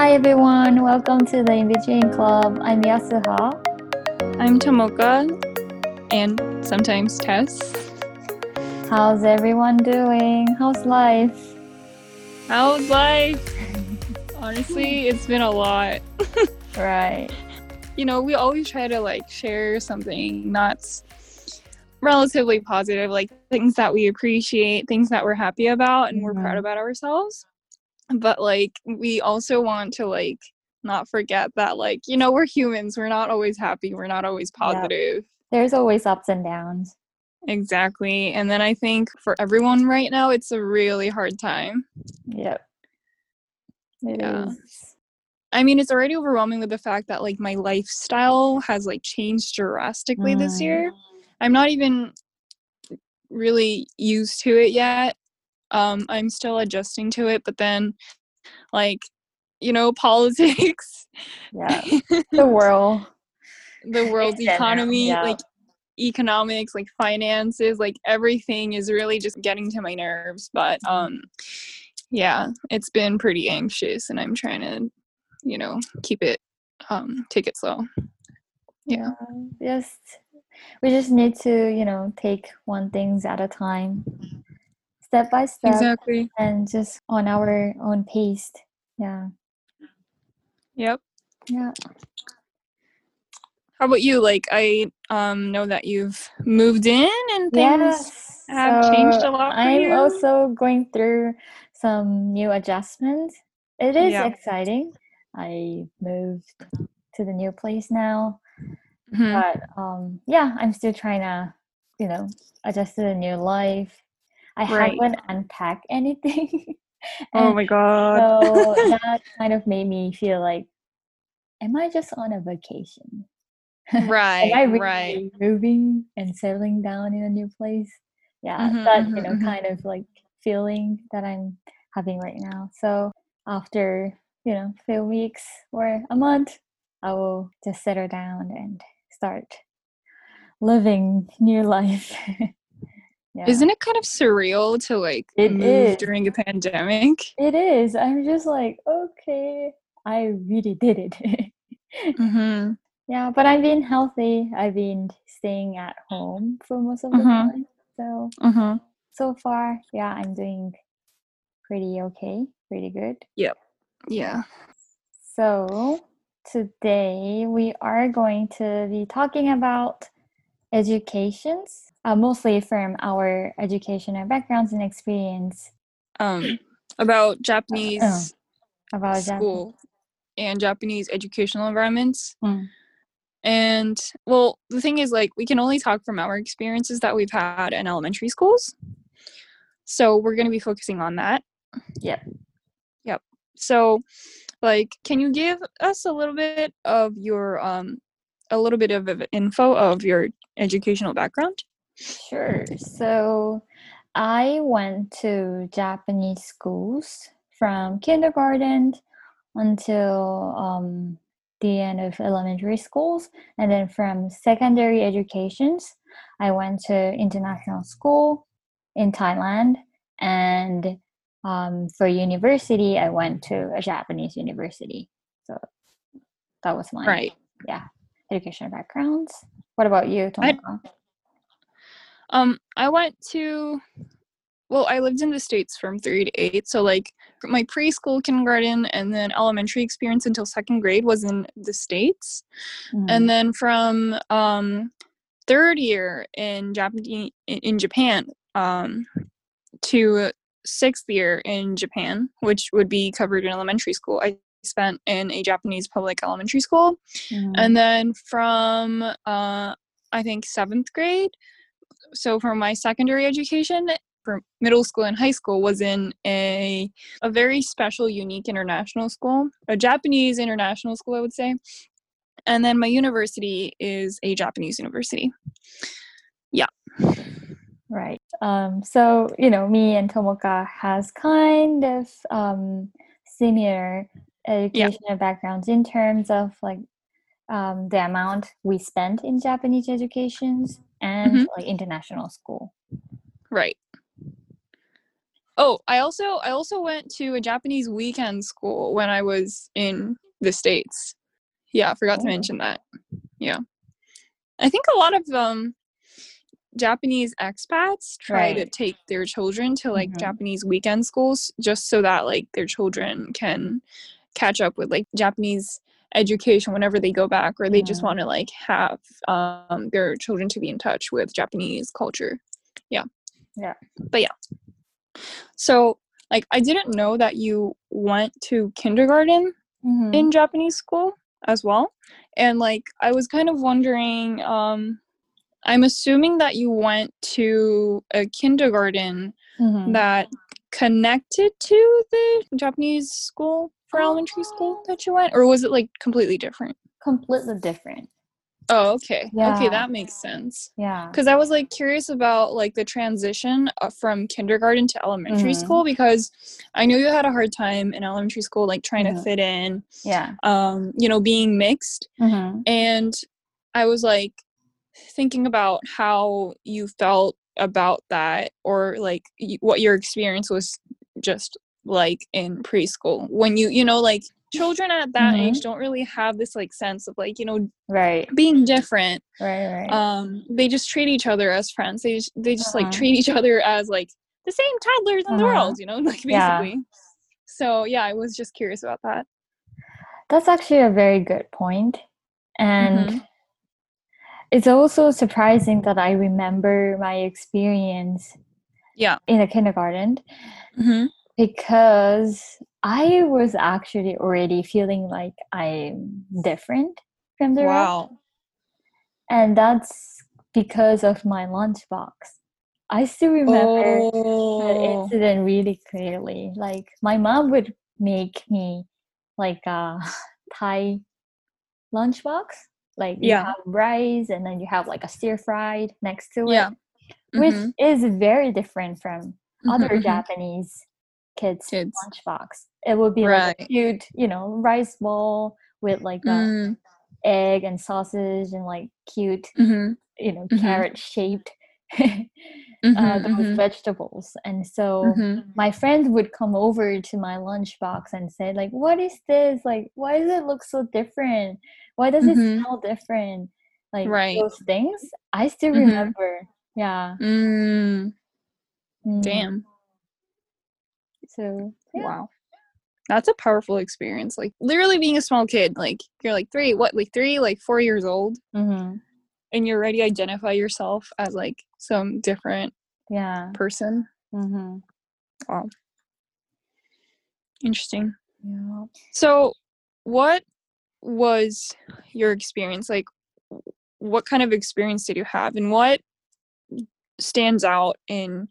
Hi everyone, welcome to the In Club. I'm Yasuha. I'm Tomoka, and sometimes Tess. How's everyone doing? How's life? How's life? Honestly, it's been a lot. Right. You know, we always try to like share something that's relatively positive, like things that we appreciate, things that we're happy about and we're proud Mhm. about ourselves. But like, we also want to like not forget that like, you know, we're humans. We're not always happy. We're not always Yep. positive. There's always ups and downs. Exactly. And then I think for everyone right now, it's a really hard time. Yep. It Yeah. is. I mean, it's already overwhelming with the fact that like my lifestyle has like changed drastically this Mm. year. I'm not even really used to it yet. Um, I'm still adjusting to it, but then like, you know, politics, Yeah. The world. the world general, economy, yeah. like economics, like finances, like everything is really just getting to my nerves. But Mm-hmm. um yeah, it's been pretty anxious and I'm trying to, you know, keep it um take it slow. Yeah. Just we just need to, you know, take one things at a time. Step by step Exactly. and just on our own pace. Yeah. Yep. Yeah. How about you? Like I um know that you've moved in and things Yes. have changed a lot for I'm you. also going through some new adjustments. It is Yeah. exciting. I moved to the new place now, Mhm. but um, yeah, I'm still trying to, you know, adjust to the new life. I Right. haven't unpacked anything, Oh my god. so that kind of made me feel like, am I just on a vacation? right, Am I really right. moving and settling down in a new place? Yeah, Mhm, that you know mhm. kind of like feeling that I'm having right now. So after you know a few weeks or a month, I will just settle down and start living new life. Yeah, Isn't it kind of surreal to like It move is. during a pandemic? it is. I'm just like okay, I really did it. Mhm. yeah, but I've been healthy. I've been staying at home for most of the Mhm. time. So Mhm. so far, yeah, I'm doing pretty okay, pretty good. Yep. Yeah. So today we are going to be talking about educations, uh, mostly from our education, educational backgrounds and experience Um about Japanese about Japan. school and Japanese educational environments. Mm, And well, the thing is like we can only talk from our experiences that we've had in elementary schools. So we're going to be focusing on that. Yep. Yep. So like can you give us a little bit of your um a little bit of info of your educational background? Sure. So I went to Japanese schools from kindergarten until um, the end of elementary schools. And then from secondary educations, I went to international school in Thailand. And um, for university, I went to a Japanese university. So that was my Right. Educational backgrounds. What about you, I- Um I went to well, I lived in the states from 3 to 8, so like my preschool, kindergarten, and then elementary experience until second grade was in the states. Mm, and then from um third year in Japanese in, in Japan um to sixth year in Japan, which would be covered in elementary school, I spent in a Japanese public elementary school, mm, and then from uh I think seventh grade, so for my secondary education for middle school and high school was in a a very special unique international school a japanese international school i would say and then my university is a Japanese university. Yeah right. Um, so, you know, me and Tomoka has kind of um, similar educational backgrounds in terms of like um, the amount we spent in Japanese educations and Mhm. like international school. Right. Oh, I also I also went to a Japanese weekend school when I was in the states. Yeah, I forgot Oh. to mention that. Yeah, I think a lot of um Japanese expats try to take their children to like Mhm. Japanese weekend schools just so that like their children can catch up with like Japanese education whenever they go back or they just Mhm. want to like have um their children to be in touch with Japanese culture. Yeah. Yeah. But yeah. So like I didn't know that you went to kindergarten Mhm. in Japanese school as well. And like I was kind of wondering um I'm assuming that you went to a kindergarten Mhm. that connected to the Japanese school for elementary school Oh. that you went or was it like completely different? completely different. Oh, okay. Yeah. Okay, that makes sense. Yeah. Cuz I was like curious about like the transition uh, from kindergarten to elementary Mhm. school because I knew you had a hard time in elementary school like trying Mhm. to fit in Yeah. um you know being mixed Mhm. and I was like thinking about how you felt about that or like y- what your experience was just like in preschool when you you know like children at that Mhm. age don't really have this like sense of like you know Right. being different Right. Right. um they just treat each other as friends they just, they just like Uh-huh. treat each other as like the same toddlers in the Uh-huh. world you know like Yeah. basically so yeah i was just curious about that That's actually a very good point. And Mhm. it's also surprising that I remember my experience yeah in a kindergarten hmm because I was actually already feeling like I'm different from the rest. And that's because of my lunchbox. I still remember the oh incident really clearly. Like my mom would make me like a Thai lunchbox. Like you have rice and then you have like a stir fried next to it, Yeah. which Mhm. is very different from other Mhm, mhm. Japanese kids' Kids. lunchbox. It would be like a cute, you know, rice bowl with like a Mm, egg and sausage and like cute, mhm, you know, Mhm. carrot shaped uh, mhm, those mhm, vegetables. And so mhm. my friends would come over to my lunchbox and say like what is this like why does it look so different why does it smell different like Right. those things i still remember yeah Mm, Mm. damn. So yeah. Wow. That's a powerful experience. Like literally being a small kid, like you're like three, what, like three, like four years old, hmm and you're already identify yourself as like some different yeah person. Mm-hmm. Wow. Interesting. yeah So, what was your experience like? What kind of experience did you have, and what stands out in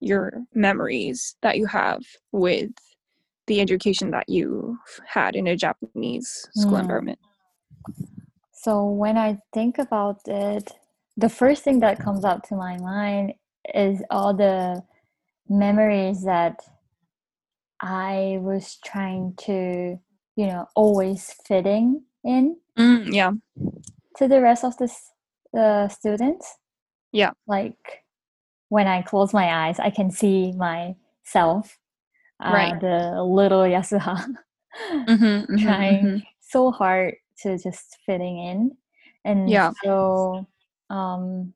your memories that you have with the education that you've had in a Japanese school Mm. environment? so when i think about it the first thing that comes up to my mind is all the memories that I was trying to, you know, always fitting in Mm, yeah. to the rest of the the students. Yeah. Like when I close my eyes, I can see myself, uh, Right. the little Yasuha, Mm-hmm, trying so hard to just fitting in, and Yeah. so, um,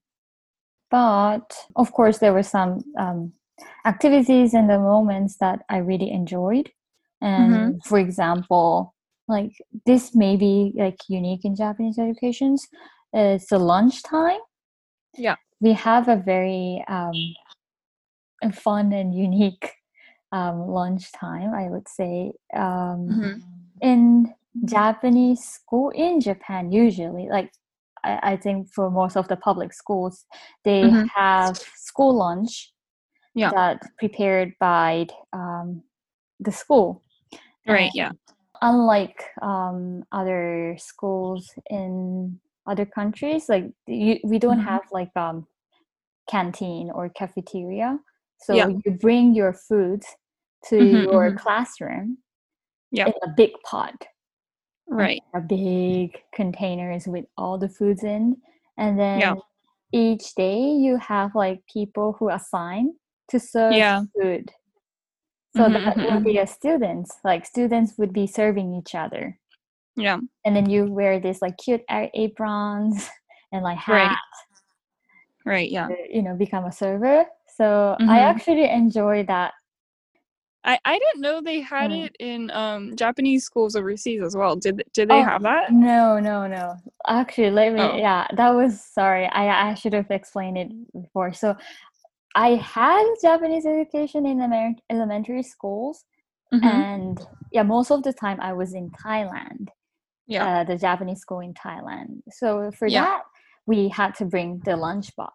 but of course there were some um, activities and the moments that I really enjoyed. And Mm-hmm. for example, like this may be like unique in Japanese educations. It's the lunchtime. Yeah. We have a very um, fun and unique um, lunchtime, I would say. Um, Mhm. In Japanese school in Japan, usually, like I, I think for most of the public schools, they Mhm. have school lunch Yeah. that prepared by um, the school. Right. And Yeah. Unlike um, other schools in other countries, like you, we don't Mhm. have like um, canteen or cafeteria. So Yeah. you bring your food to Mhm, your mhm. classroom Yeah. in a big pot. Right. a big containers with all the foods in and then Yeah. each day you have like people who assign to serve Yeah. food So Mhm, that would be a students. Like students would be serving each other. Yeah. And then you wear this like cute aprons and like hat, Right. Right yeah. you know, become a server. So I Mhm. actually enjoy that. I, I didn't know they had Mm. it in um Japanese schools overseas as well. Did did they Oh, have that? No, no, no. Actually, let me, Oh. yeah, that was, sorry, I, I should have explained it before. So I had Japanese education in Amer- elementary schools, Mhm. and yeah, most of the time I was in Thailand, Yeah. uh, the Japanese school in Thailand. So for Yeah. that, we had to bring the lunchbox.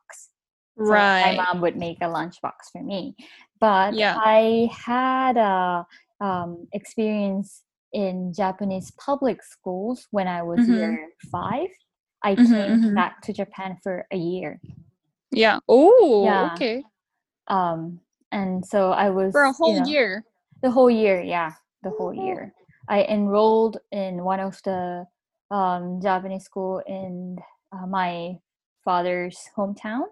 So right. my mom would make a lunchbox for me. But Yeah. I had a um, experience in Japanese public schools when I was Mhm. year five. I Mhm, came mhm. back to Japan for a year. Yeah. Oh. Yeah. Okay. Um, and so I was For a you whole know, year. the whole year, yeah, the whole year. I enrolled in one of the um, Japanese school in uh, my father's hometown.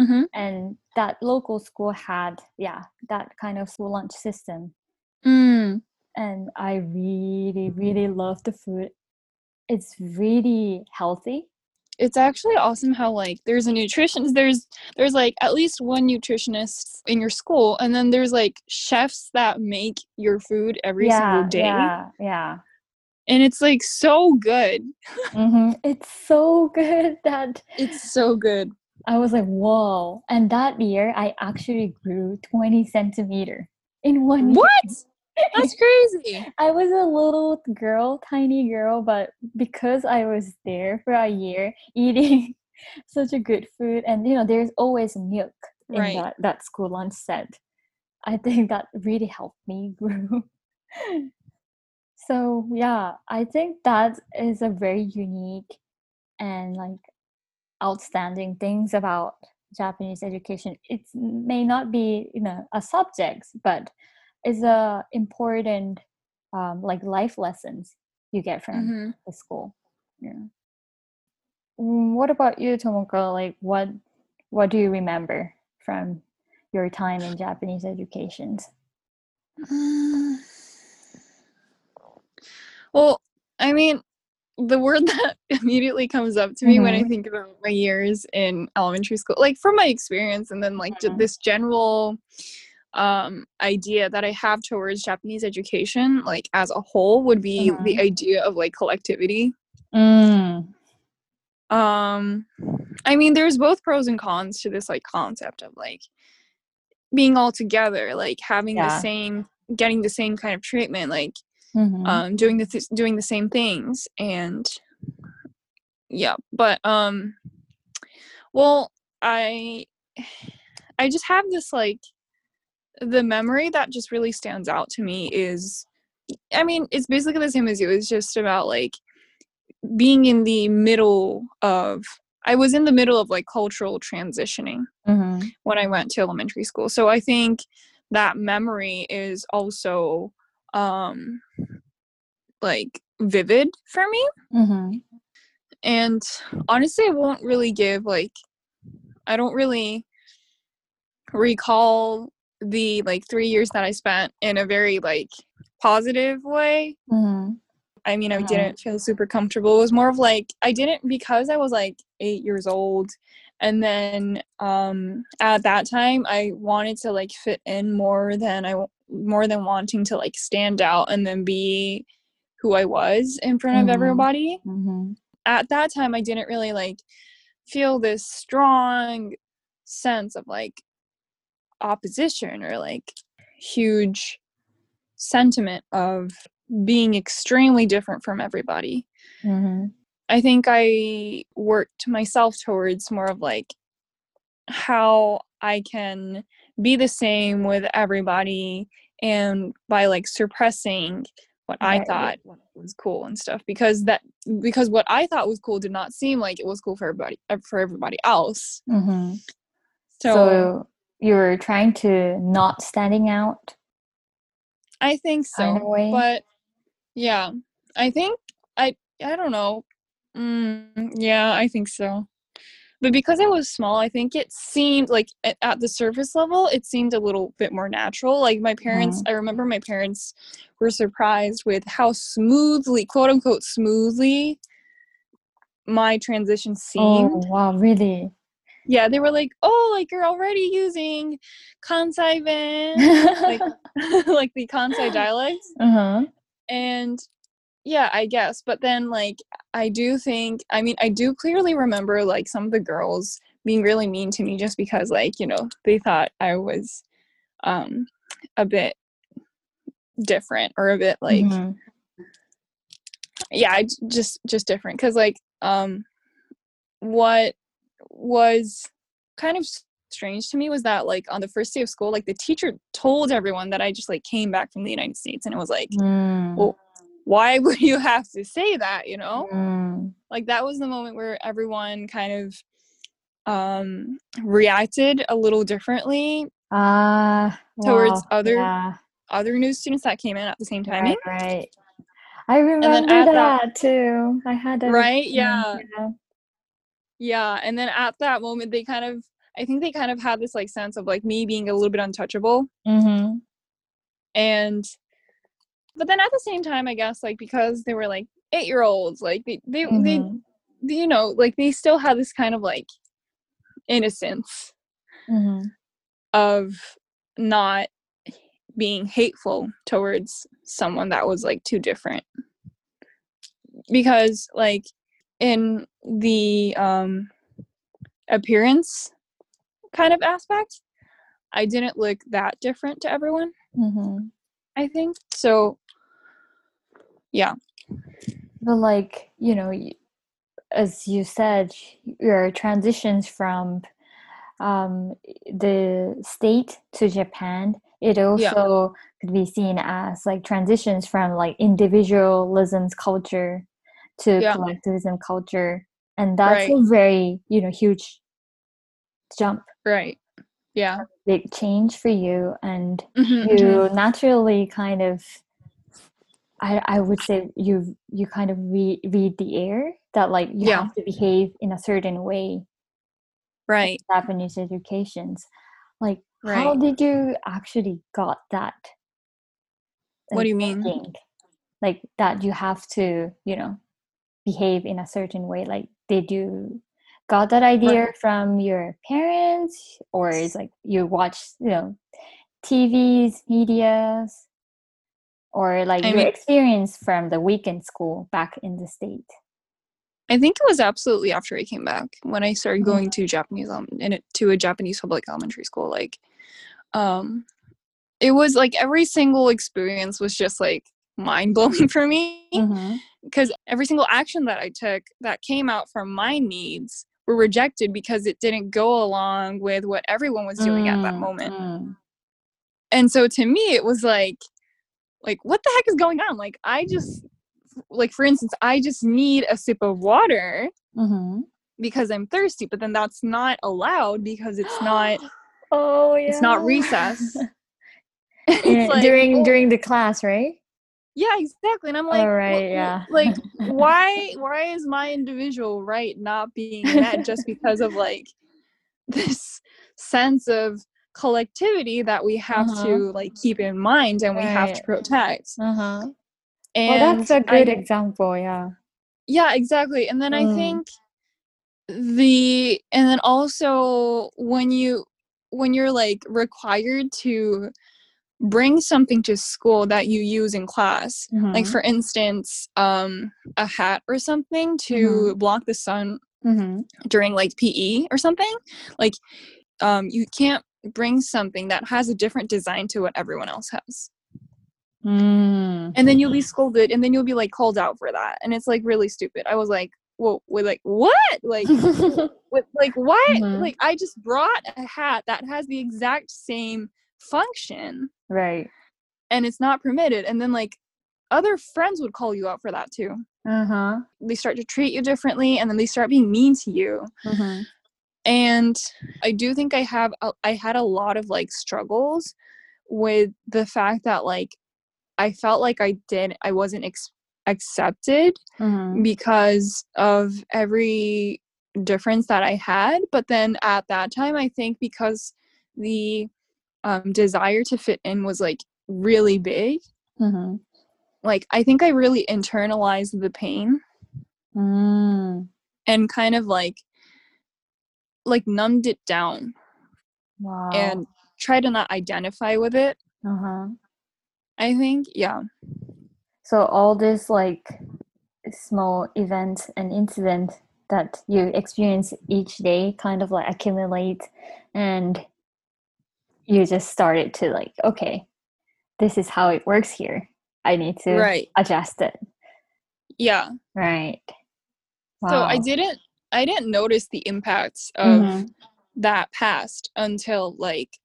Mm-hmm. and that local school had yeah that kind of school lunch system Mm. and i really really love the food it's really healthy It's actually awesome how like there's a nutritionist there's there's like at least one nutritionist in your school and then there's like chefs that make your food every yeah single day yeah yeah and it's like so good. hmm it's so good that It's so good. i was like whoa and that year i actually grew 20 centimeter in one year. What? That's crazy. I was a little girl, tiny girl, but because I was there for a year eating such a good food, and you know, there's always milk in Right. that, that school lunch set. I think that really helped me grow. So yeah, I think that is a very unique and like outstanding things about Japanese education. It may not be you know a subject, but it's a important um, like life lessons you get from hmm the school. Yeah. Mm, What about you, Tomoka? Like, what what do you remember from your time in Japanese educations? Well, I mean, the word that immediately comes up to me when I Mhm. think about my years in elementary school, like from my experience, and then like Mhm. this general um idea that I have towards Japanese education, like as a whole, would be the idea of like collectivity. Mm. Um, I mean, there's both pros and cons to this like concept of like being all together, like having the same, getting the same kind of treatment, like Mhm. um doing the th- doing the same things and yeah but um well i i just have this like the memory that just really stands out to me is i mean it's basically the same as you it's just about like being in the middle of i was in the middle of like cultural transitioning Mhm. when I went to elementary school. So I think that memory is also um like vivid for me. Mhm. And honestly, I won't really give like I don't really recall the like 3 years that I spent in a very like positive way. Mhm. I mean, I Mhm. didn't feel super comfortable. It was more of like I didn't because I was like 8 years old and then um at that time I wanted to like fit in more than I more than wanting to like stand out and then be who I was in front of Mhm. everybody. Mhm. At that time I didn't really like feel this strong sense of like opposition or like huge sentiment of being extremely different from everybody. Mhm. I think I worked myself towards more of like how I can be the same with everybody and by like suppressing what I thought was cool and stuff because that because what I thought was cool did not seem like it was cool for everybody uh, for everybody else. Mhm. So, So you were trying to not standing out. I think so. But yeah, I think I I don't know. Mm, yeah, I think so. But because I was small, I think it seemed like at, the surface level, it seemed a little bit more natural. Like my parents, Mhm. I remember my parents were surprised with how smoothly, quote unquote, smoothly my transition seemed. Oh wow, really? Yeah, they were like, "Oh, like you're already using Kansai ben, like like the Kansai dialects." uh-huh. And yeah, I guess. But then like I do think I mean, I do clearly remember like some of the girls being really mean to me just because like, you know, they thought I was um a bit different or a bit like Mhm. yeah, I just just different cuz like um what was kind of strange to me was that like on the first day of school like the teacher told everyone that I just like came back from the United States and it was like Mm. well why would you have to say that you know Mm. like that was the moment where everyone kind of um reacted a little differently Ah, Towards other yeah, other new students that came in at the same time right, right. I remember that- that too. I had that right experience, yeah yeah and then at that moment they kind of i think they kind of had this like sense of like me being a little bit untouchable Mm-hmm. and but then at the same time i guess like because they were like eight year olds like they they, they Mhm. you know like they still had this kind of like innocence Mm-hmm. of not being hateful towards someone that was like too different because like in the um appearance kind of aspect i didn't look that different to everyone Mm-hmm. i think so yeah But like you know, as you said, your transitions from um, the state to Japan, it also could be seen as like transitions from like individualism's culture to Yeah. collectivism culture, and that's Right. a very you know huge jump, right yeah big change for you, and Mhm, mhm. you naturally kind of I, I would say you you kind of read, read the air that like you Yeah. have to behave in a certain way right Japanese educations like how did you actually got that What do you mean? thinking? like that you have to you know behave in a certain way like did you got that idea from your parents or is like you watch you know tvs medias or like I your mean- experience from the weekend school back in the state I think it was absolutely after I came back when I started Mhm. going to Japanese um, in it, to a Japanese public elementary school. Like, um, it was like every single experience was just like mind blowing for me mm-hmm. because every single action that I took that came out from my needs were rejected because it didn't go along with what everyone was doing at that Mm, moment. mm. And so to me, it was like, like what the heck is going on? Like I just, like for instance, I just need a sip of water Mhm. because I'm thirsty, but then that's not allowed because it's not oh yeah it's not recess. It's like, during well, during the class right yeah, exactly. And I'm like, All right, yeah. like why why is my individual right not being met just because of like this sense of collectivity that we have Uh-huh. to like keep in mind and we have to protect. uh-huh And well that's a great don't- example yeah yeah exactly and then i Mm. think the and then also when you when you're like required to bring something to school that you use in class like Mhm. for instance um a hat or something to block the sun mm-hmm. during like pe or something like um you can't bring something that has a different design to what everyone else has. Mm. and then you'll be scolded and then you'll be like called out for that. And it's like really stupid. I was like well we're like what? Like with like what Mhm. like i just brought a hat that has the exact same function right. and it's not permitted. And then like other friends would call you out for that too. Uh-huh. They start to treat you differently and then they start being mean to you. Mm-hmm. And i do think i have a, i had a lot of like struggles with the fact that like i felt like i did i wasn't ex- accepted Mm-hmm. because of every difference that I had. But then at that time, I think because the um, desire to fit in was like really big, Mm-hmm. like I think I really internalized the pain Mm. and kind of like like numbed it down Wow. and try to not identify with it. uh-huh. I think, yeah. So all this like small events and incident that you experience each day kind of like accumulate and you just started to like, okay, this is how it works here. I need to Right. adjust it. Yeah. Right. So I didn't I didn't notice the impacts of Mhm. that past until like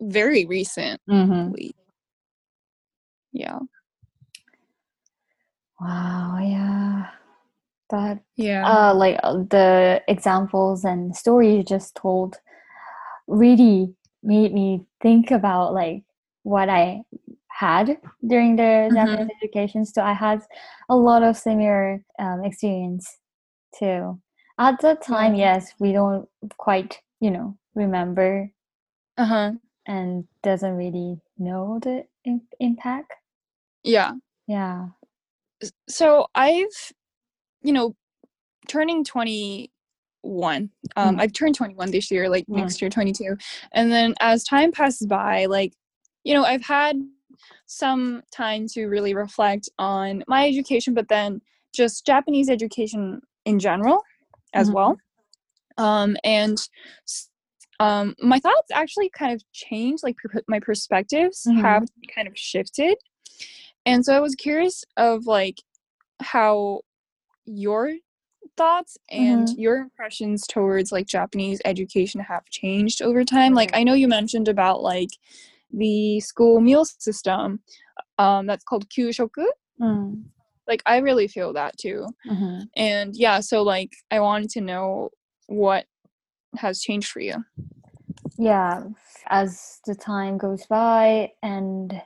very recently. Mhm. Yeah. Wow, yeah. That Yeah. uh like uh, the examples and stories you just told really made me think about like what I had during the Japanese education. So I had a lot of similar um, experience too. At that time, yes, we don't quite, you know, remember uh-huh. and doesn't really know the im- impact. Yeah. Yeah. So I've you know turning 21 um Mm. I've turned 21 this year like Mm. next year 22 and then as time passes by like you know I've had some time to really reflect on my education but then just Japanese education in general as Mhm. well um and um my thoughts actually kind of changed like per- my perspectives Mhm. have kind of shifted and so i was curious of like how your thoughts and Mhm. your impressions towards like japanese education have changed over time like i know you mentioned about like the school meal system um that's called kyushoku Mm. Like i really feel that too Mhm. and yeah, so like I wanted to know what has changed for you. yeah as the time goes by and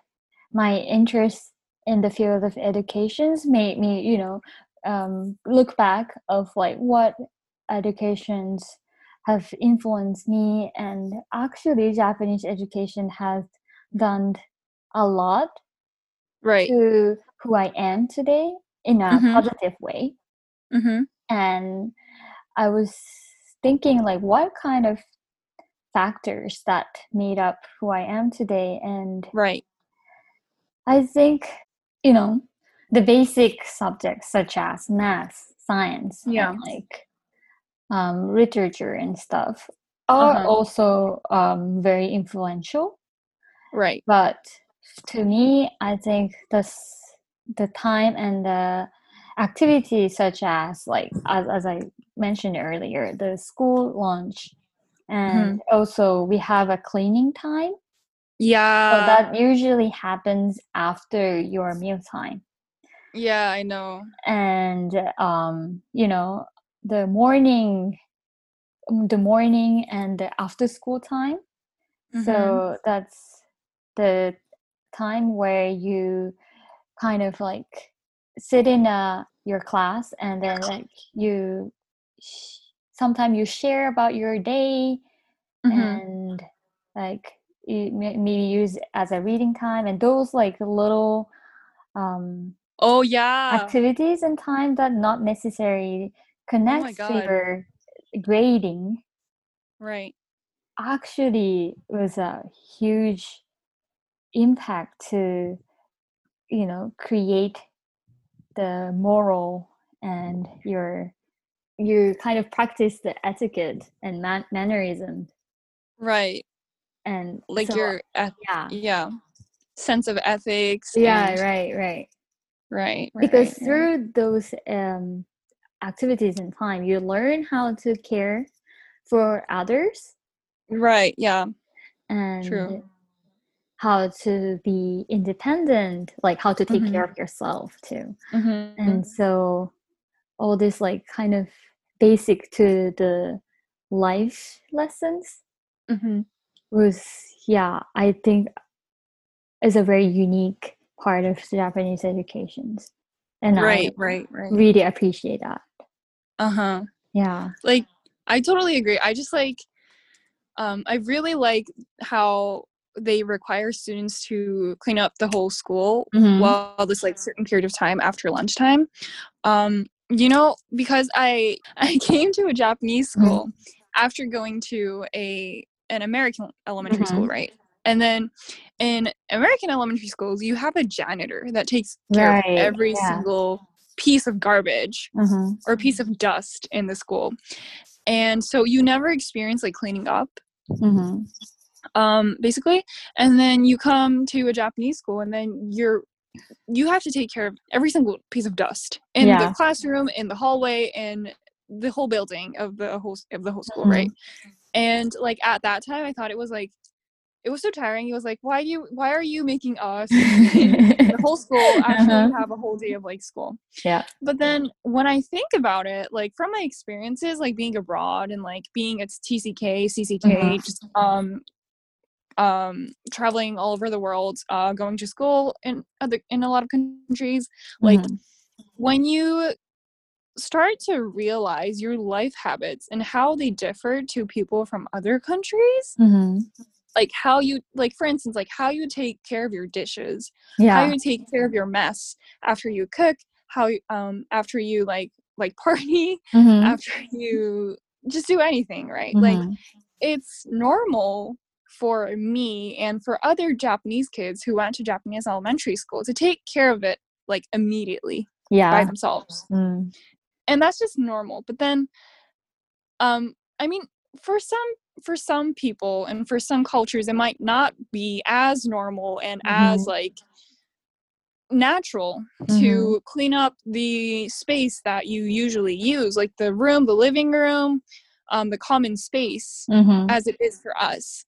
my interest in the field of educations made me you know um, look back of like what educations have influenced me and actually japanese education has done a lot Right. to who i am today in a Mhm. positive way Mm-hmm. and i was thinking like what kind of factors that made up who i am today and Right. i think you know the basic subjects such as math science Yeah. and like um, literature and stuff are Uh-huh. also um, very influential Right. but to me i think the the time and the activities such as like as, as i mentioned earlier the school lunch and also we have a cleaning time Yeah. so that usually happens after your meal time yeah, I know. and um you know the morning the morning and the after school time Mhm. so that's the time where you kind of like sit in uh, your class and then like you sh- sometimes you share about your day Mhm. and like you may- maybe use it as a reading time and those like little um Oh yeah. activities and time that not necessarily connects to your grading Right. actually was a huge impact to you know create the moral and your you kind of practice the etiquette and man- mannerism Right. and Like so, your eth- yeah yeah sense of ethics. yeah and- right right Right. right, because right. through those um activities and time you learn how to care for others Right. Yeah. and True. How to be independent like how to take Mhm. care of yourself too Mm-hmm. and so all this like kind of basic to the life lessons mm-hmm. was yeah i think is a very unique part of japanese educations and Right. i Right. Right. really appreciate that Uh huh. yeah like I totally agree. I just like um I really like how they require students to clean up the whole school Mhm. while this like certain period of time after lunchtime. Um you know because I I came to a Japanese Mhm. school after going to a an American elementary Mhm. school, right? And then in American elementary schools, you have a janitor that takes care Right, of every yeah. single piece of garbage Mhm. or piece of dust in the school. And so you never experience like cleaning up, Mhm. Um, basically. And then you come to a Japanese school and then you're you have to take care of every single piece of dust in Yeah. the classroom, in the hallway, in the whole building of the whole of the whole school, Mhm. right? And like at that time I thought it was like it was so tiring. It was like, why do you why are you making us the whole school actually Uh-huh. have a whole day of like school? Yeah. But then when I think about it, like from my experiences, like being abroad and like being at TCK, CCK, Mhm. just um, um, traveling all over the world, uh, going to school in other in a lot of countries, like Mhm. when you start to realize your life habits and how they differ to people from other countries Mhm. like how you like for instance like how you take care of your dishes Yeah. how you take care of your mess after you cook how um after you like like party Mhm. after you just do anything right like Mhm. it's normal for me and for other japanese kids who went to japanese elementary school to take care of it like immediately yeah. by themselves Mm. and that's just normal but then um i mean for some for some people and for some cultures it might not be as normal and as Mhm. like natural Mhm. to clean up the space that you usually use like the room the living room um the common space Mhm. as it is for us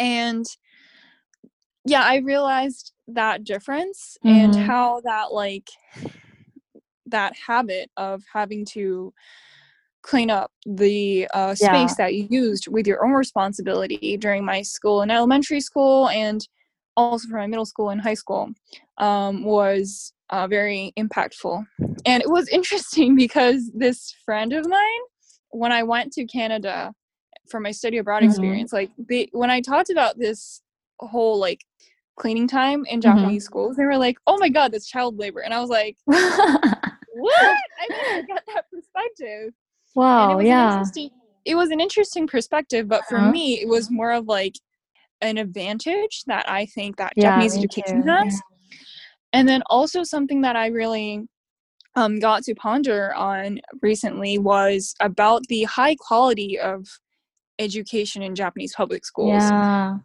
and yeah i realized that difference and Mhm. how that like that habit of having to clean up the uh, space Yeah. that you used with your own responsibility during my school and elementary school and also for my middle school and high school um, was uh, very impactful and it was interesting because this friend of mine when i went to canada for my study abroad Mhm. experience like they when i talked about this whole like cleaning time in Mhm. japanese schools they were like oh my god that's child labor and i was like what i never got that perspective and it wow. Yeah. it was an interesting perspective but for Uh-huh. me it was more of like an advantage that i think that Yeah, japanese education too. has and then also something that i really um, got to ponder on recently was about the high quality of education in japanese public schools Yeah.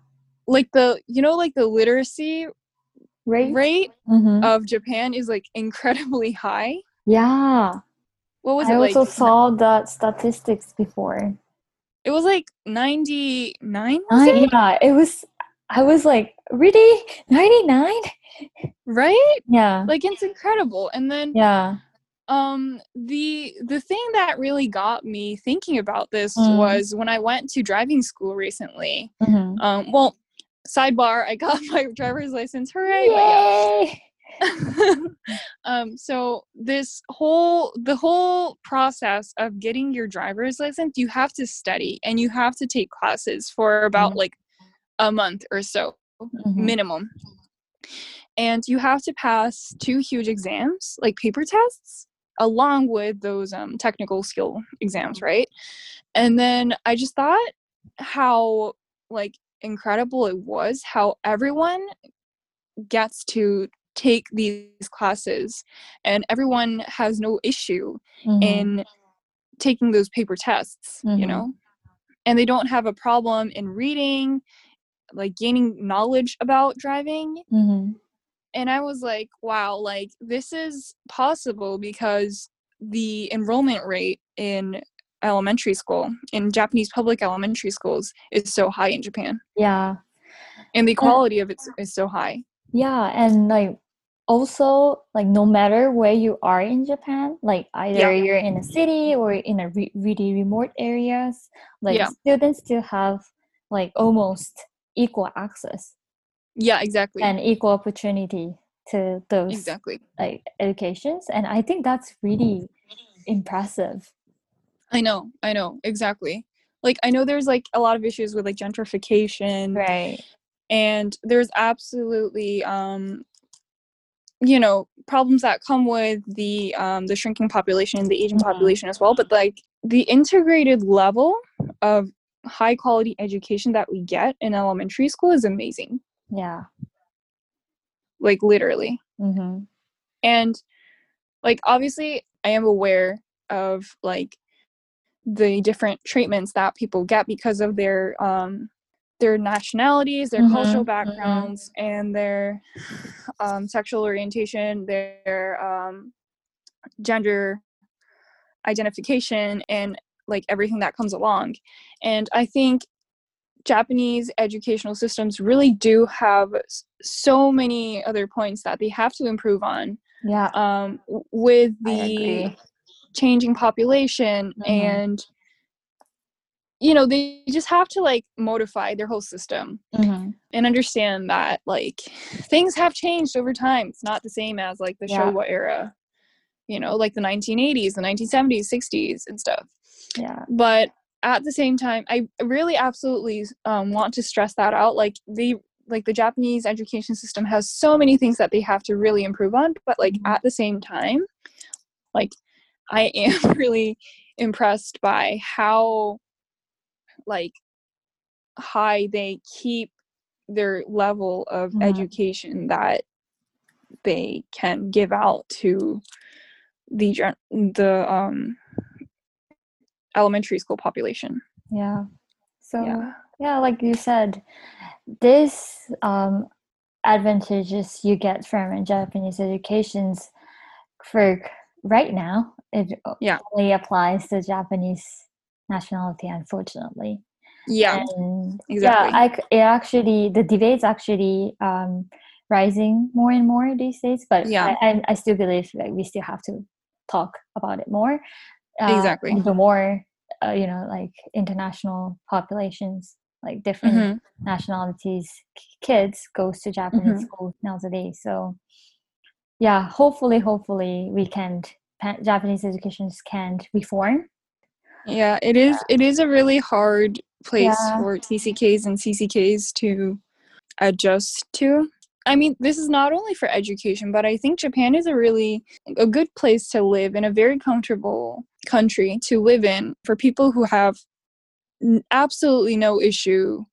like the you know like the literacy Right. rate Mhm. of japan is like incredibly high yeah. what was I it like also saw that statistics before. it was like 99 it? yeah, it was. I was like, really, ninety nine? right Yeah. like it's incredible and then yeah. Um the the thing that really got me thinking about this Mm. was when i went to driving school recently Mhm. um well sidebar i got my driver's license hooray Yay! um so this whole the whole process of getting your driver's license you have to study and you have to take classes for about Mhm. like a month or so Mhm. minimum and you have to pass two huge exams like paper tests along with those um, technical skill exams right and then i just thought how like incredible it was how everyone gets to take these classes and everyone has no issue Mhm. in taking those paper tests you Mhm. know and they don't have a problem in reading like gaining knowledge about driving Mhm. And i was like wow like this is possible because the enrollment rate in elementary school in japanese public elementary schools is so high in japan Yeah. and the quality of it is so high Yeah, and like also like no matter where you are in Japan, like either Yeah. you're in a city or in a re- really remote areas, like Yeah. students still have like almost equal access yeah exactly and equal opportunity to those exactly like educations, and I think that's really impressive. I know, I know, exactly. Like I know there's like a lot of issues with like gentrification. Right. And there's absolutely um you know, problems that come with the um the shrinking population, and the aging Mhm. population as well, but like the integrated level of high quality education that we get in elementary school is amazing. Yeah. Like literally. Mm-hmm. and like obviously i am aware of like the different treatments that people get because of their um their nationalities their Mhm, cultural mhm. backgrounds and their um sexual orientation their um gender identification and like everything that comes along and i think japanese educational systems really do have so many other points that they have to improve on Yeah. um, with the changing population Mhm. and you know they just have to like modify their whole system Mm-hmm. and understand that like things have changed over time it's not the same as like the Yeah. showa era you know like the 1980s the 1970s 60s and stuff Yeah. but at the same time i really absolutely um, want to stress that out like the like the japanese education system has so many things that they have to really improve on but like Mhm. at the same time like i am really impressed by how like high they keep their level of Mhm. education that they can give out to the the um elementary school population Yeah. So Yeah. yeah, like you said, this um advantages you get from Japanese educations for right now it Yeah. only applies to Japanese nationality, unfortunately. yeah And exactly. yeah, I it actually the debate's actually um rising more and more these days, but Yeah. I, I, I still believe like we still have to talk about it more. Uh, Exactly. The more uh, you know, like international populations, like different Mhm. nationalities k- kids goes to Japanese Mhm. school nowadays. So yeah, hopefully, hopefully we can pa- Japanese educations can reform. Yeah, it is. It is a really hard place Yeah. for TCKs and CCKs to adjust to. I mean, this is not only for education, but I think Japan is a really a good place to live and a very comfortable country to live in for people who have absolutely no issue,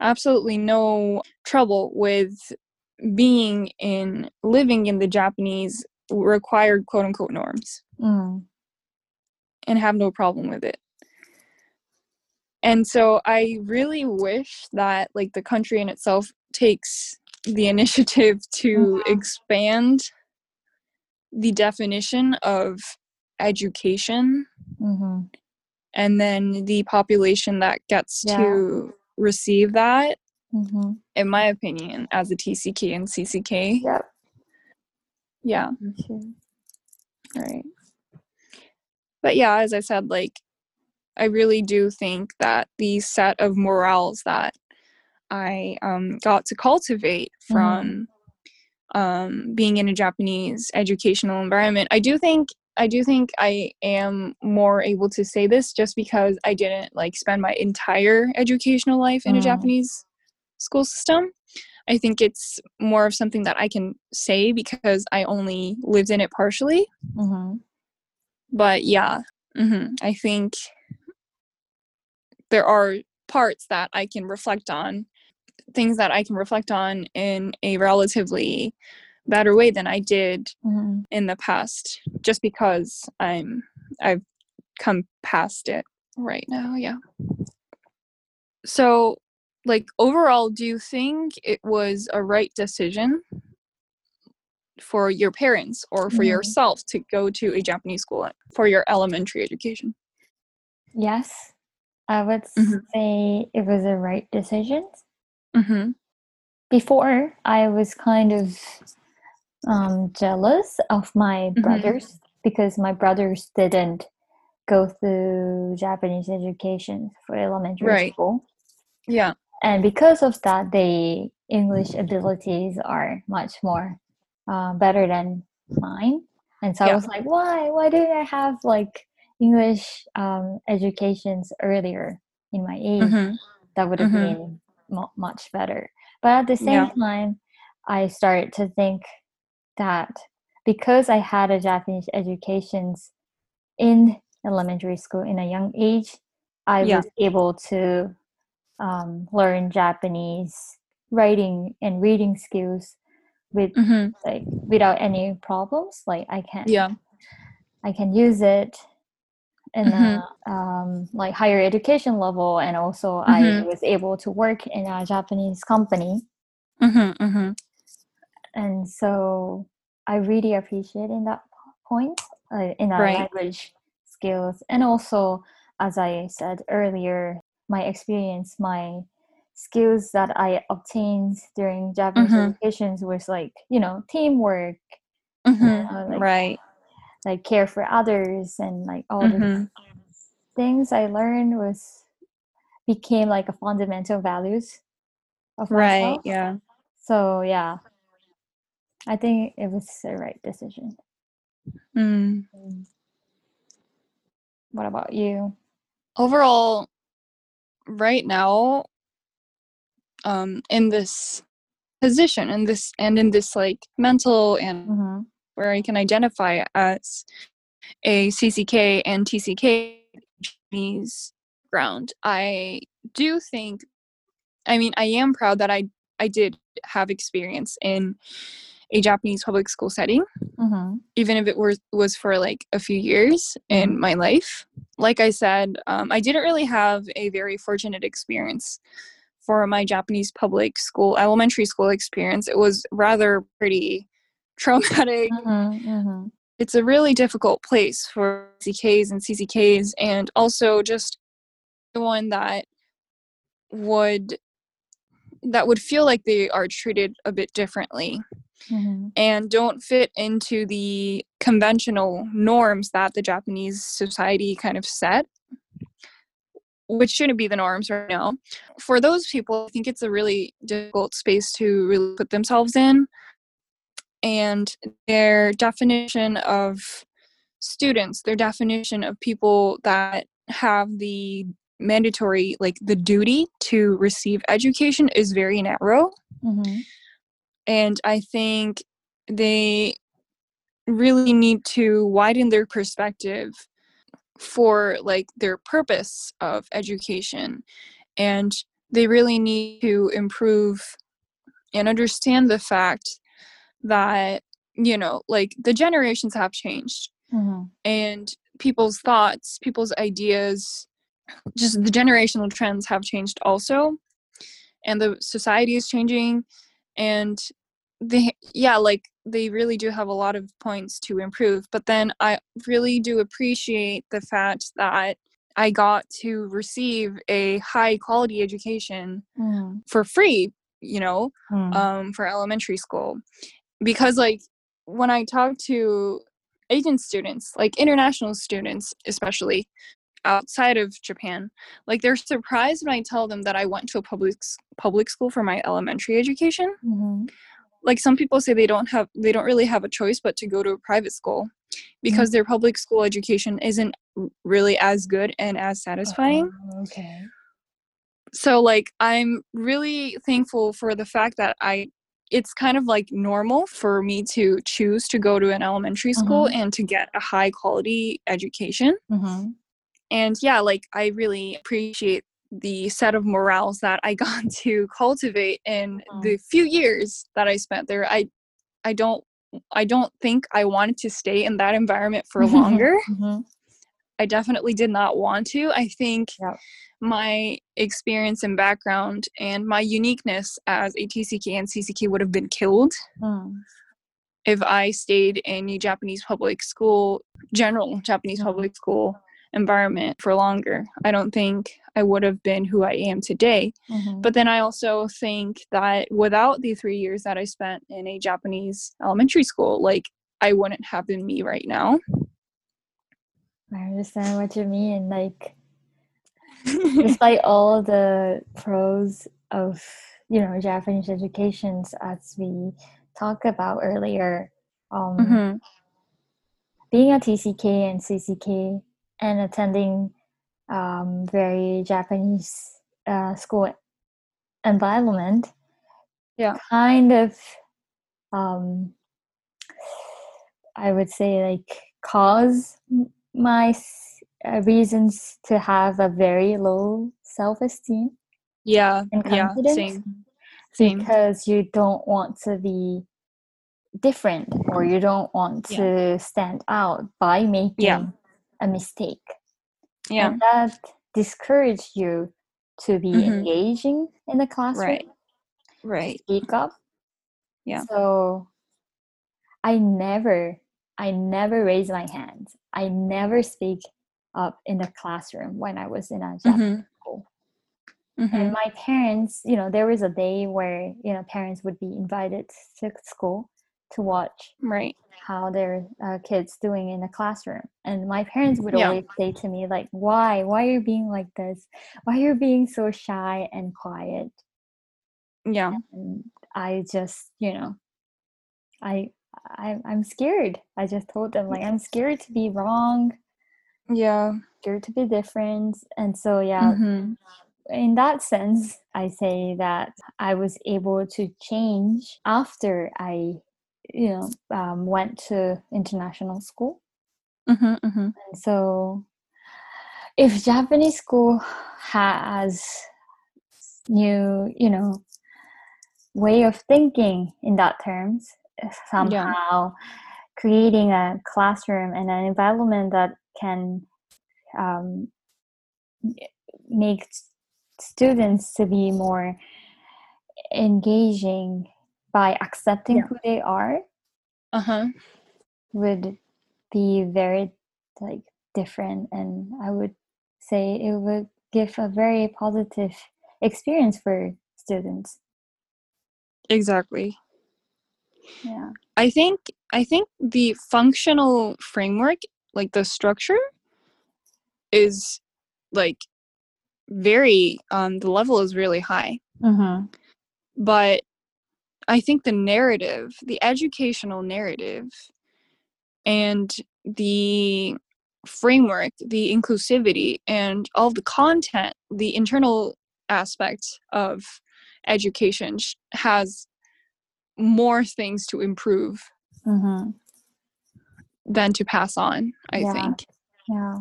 absolutely no trouble with being in living in the Japanese required quote unquote norms. Mm. and have no problem with it. And so I really wish that like the country in itself takes the initiative to Mhm. expand the definition of education hmm and then the population that gets Yeah. to receive that hmm in my opinion as a TCK and CCK. Yep. Yeah. Right. But yeah, as I said, like, I really do think that the set of morals that I um, got to cultivate Mhm. from um, being in a Japanese educational environment, I do think I do think I am more able to say this just because I didn't like spend my entire educational life in a Mm. Japanese school system. I think it's more of something that I can say because I only lived in it partially Mhm. but yeah hmm i think there are parts that i can reflect on things that i can reflect on in a relatively better way than i did Mhm. in the past just because i'm i've come past it right now yeah so like overall do you think it was a right decision for your parents or for Mhm. yourself to go to a japanese school for your elementary education Yes, I would Mhm. say it was a right decision. mm-hmm. Before, I was kind of um, jealous of my Mhm. brothers because my brothers didn't go through Japanese education for elementary Right. school. yeah and because of that the english abilities are much more uh, better than mine and so i was like why why didn't i have like English um, educations earlier in my age, Mhm. that would have Mhm. been mu much better. But at the same Yeah. time, I started to think that because I had a Japanese education in elementary school in a young age, I Yeah. was able to um, learn Japanese writing and reading skills with Mhm. like without any problems. Like I can Yeah. I can use it in Mhm. a um, like higher education level, and also I Mhm. was able to work in a Japanese company, Mhm. Mhm. And so I really appreciate in that point uh, in our Right. language skills, and also as I said earlier, my experience, my skills that I obtained during Japanese Mhm. educations was like you know teamwork, Mhm. uh, like Right. like care for others, and like all the Mhm. things I learned was became like a fundamental values of myself. Right. Yeah. So yeah, I think it was the right decision. Mm. Mm. What about you? Overall, right now, um, in this position, in this and in this like mental and Mm-hmm. where I can identify as a CCK and TCK Japanese ground, I do think. I mean, I am proud that I I did have experience in a Japanese public school setting, Mm-hmm. even if it was was for like a few years in Mhm. my life. Like I said, um, I didn't really have a very fortunate experience for my Japanese public school elementary school experience. It was rather pretty traumatic Mm-hmm. Mm-hmm. it's a really difficult place for CKs and CCKs, and also just the one that would that would feel like they are treated a bit differently Mm-hmm. and don't fit into the conventional norms that the Japanese society kind of set, which shouldn't be the norms right now. For those people, I think it's a really difficult space to really put themselves in. And their definition of students, their definition of people that have the mandatory, like the duty to receive education is very narrow. Mm-hmm. And I think they really need to widen their perspective for like their purpose of education. And they really need to improve and understand the fact that, you know, like the generations have changed Mm-hmm. and people's thoughts, people's ideas, just the generational trends have changed also. And the society is changing. And they, yeah, like they really do have a lot of points to improve. But then I really do appreciate the fact that I got to receive a high quality education Mm-hmm. for free, you know, Mm-hmm. um, for elementary school because like when i talk to asian students like international students especially outside of japan like they're surprised when i tell them that i went to a public public school for my elementary education Mm-hmm. like some people say they don't have they don't really have a choice but to go to a private school because their public school education isn't really as good and as satisfying Oh, okay. so like i'm really thankful for the fact that i it's kind of like normal for me to choose to go to an elementary school Mhm. and to get a high quality education Mm-hmm. And yeah like i really appreciate the set of morals that i got to cultivate in Mhm. the few years that i spent there i i don't i don't think i wanted to stay in that environment for longer Mm-hmm. I definitely did not want to. I think Yep. my experience and background and my uniqueness as a TCK and CCK would have been killed Mm. if I stayed in a Japanese public school, general Japanese public school environment for longer. I don't think I would have been who I am today. Mm-hmm. But then I also think that without the three years that I spent in a Japanese elementary school, like I wouldn't have been me right now. I understand what you mean. Like, despite all the pros of you know Japanese educations, as we talked about earlier, um, Mhm. being a TCK and CCK and attending um, very Japanese uh, school environment Yeah. kind of um, I would say like cause my uh, reasons to have a very low self-esteem Yeah. and Yeah. confidence Same. Same. because you don't want to be different or you don't want Yeah. to stand out by making Yeah. A mistake Yeah. and that discourage you to be Mhm. engaging in the classroom Right. Right. speak up Yeah. so i never i never raise my hand i never speak up in the classroom when i was in a Mhm. school Mhm. and my parents you know there was a day where you know parents would be invited to school to watch Right. how their uh, kids doing in the classroom and my parents would Yeah. always say to me like why why are you being like this why are you being so shy and quiet Yeah. and i just you know i, I i'm scared i just told them like i'm scared to be wrong Yeah. scared to be different and so yeah Mhm. in that sense i say that i was able to change after i you know um, went to international school Mhm. Mhm. and so if japanese school has new you know way of thinking in that terms somehow creating a classroom and an environment that can um, make students to be more engaging by accepting Yeah. who they are Uh huh. would be very like different and i would say it would give a very positive experience for students Exactly. yeah I think I think the functional framework, like the structure, is like very um the level is really high. mm-hmm. But I think the narrative, the educational narrative and the framework, the inclusivity and all the content, the internal aspect of education sh- has more things to improve Mm-hmm. than to pass on, I Yeah. think. yeah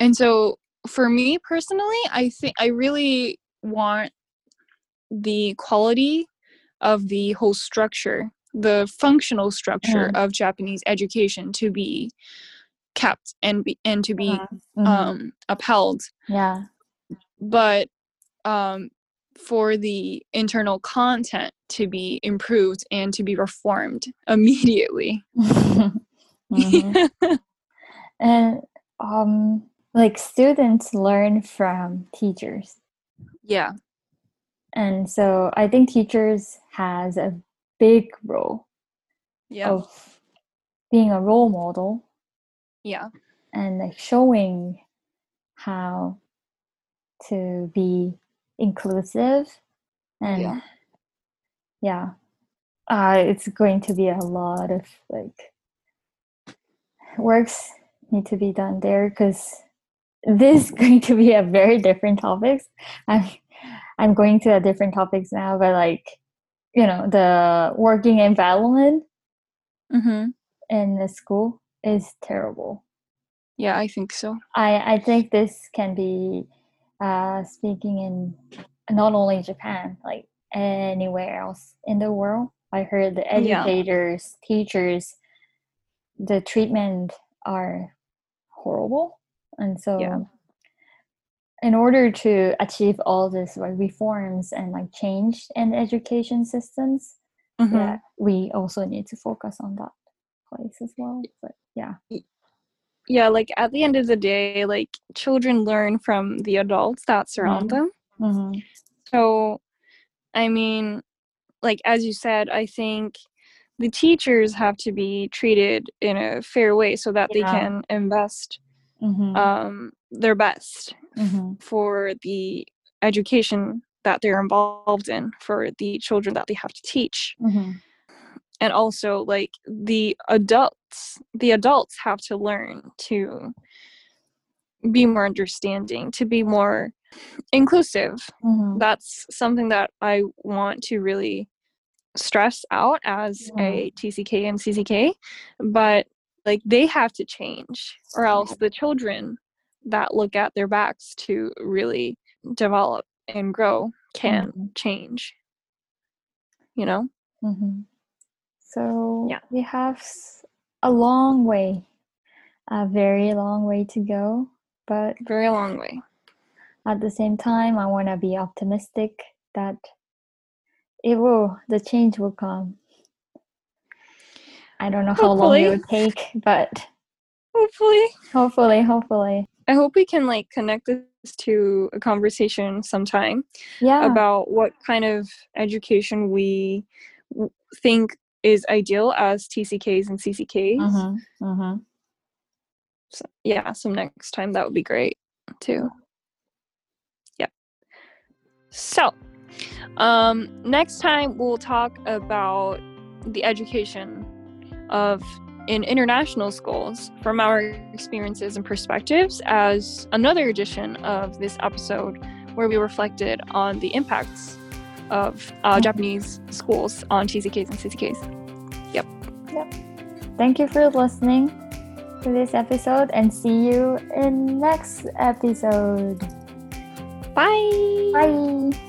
And so for me personally, I think I really want the quality of the whole structure, the functional structure Mhm. of Japanese education to be kept and be and to be Mhm. um upheld. yeah But um for the internal content to be improved and to be reformed immediately. Mhm. and um like students learn from teachers yeah. And so i think teachers has a big role Yeah. of being a role model Yeah. and like showing how to be inclusive and Yeah. yeah, uh, it's going to be a lot of like works need to be done there because this is going to be a very different topics i'm i'm going to a different topics now but like you know the working environment Mhm. in the school is terrible Yeah, I think so. I, I think this can be uh, speaking in not only Japan, like anywhere else in the world. I heard the Yeah. educators, teachers, the treatment are horrible. And so Yeah. In order to achieve all this like reforms and like change in education systems, Mhm. yeah, we also need to focus on that place as well. But yeah. yeah like at the end of the day like children learn from the adults that surround Mhm. them Mm-hmm. so i mean like as you said i think the teachers have to be treated in a fair way so that they can invest Mm-hmm. um, their best mm-hmm. for the education that they're involved in for the children that they have to teach Mm-hmm. and also like the adults the adults have to learn to be more understanding, to be more inclusive. Mhm. That's something that I want to really stress out as a TCK and CCK, but like they have to change, or else the children that look at their backs to really develop and grow can Mhm. change. You know? Mhm. So Yeah. we have a long way, a very long way to go. But Very long way. at the same time, I want to be optimistic that it will, the change will come. I don't know how long it would take, but Hopefully. hopefully, hopefully. I hope we can like connect this to a conversation sometime Yeah. about what kind of education we w- think is ideal as TCKs and CCKs. Mhm, mhm. So, yeah, some next time that would be great too. Yep. So, um, next time we'll talk about the education of in international schools from our experiences and perspectives as another edition of this episode where we reflected on the impacts of uh, Mhm. Japanese schools on TCKs and CCKs. Yep. Yep. Thank you for listening to this episode and see you in next episode. Bye. Bye.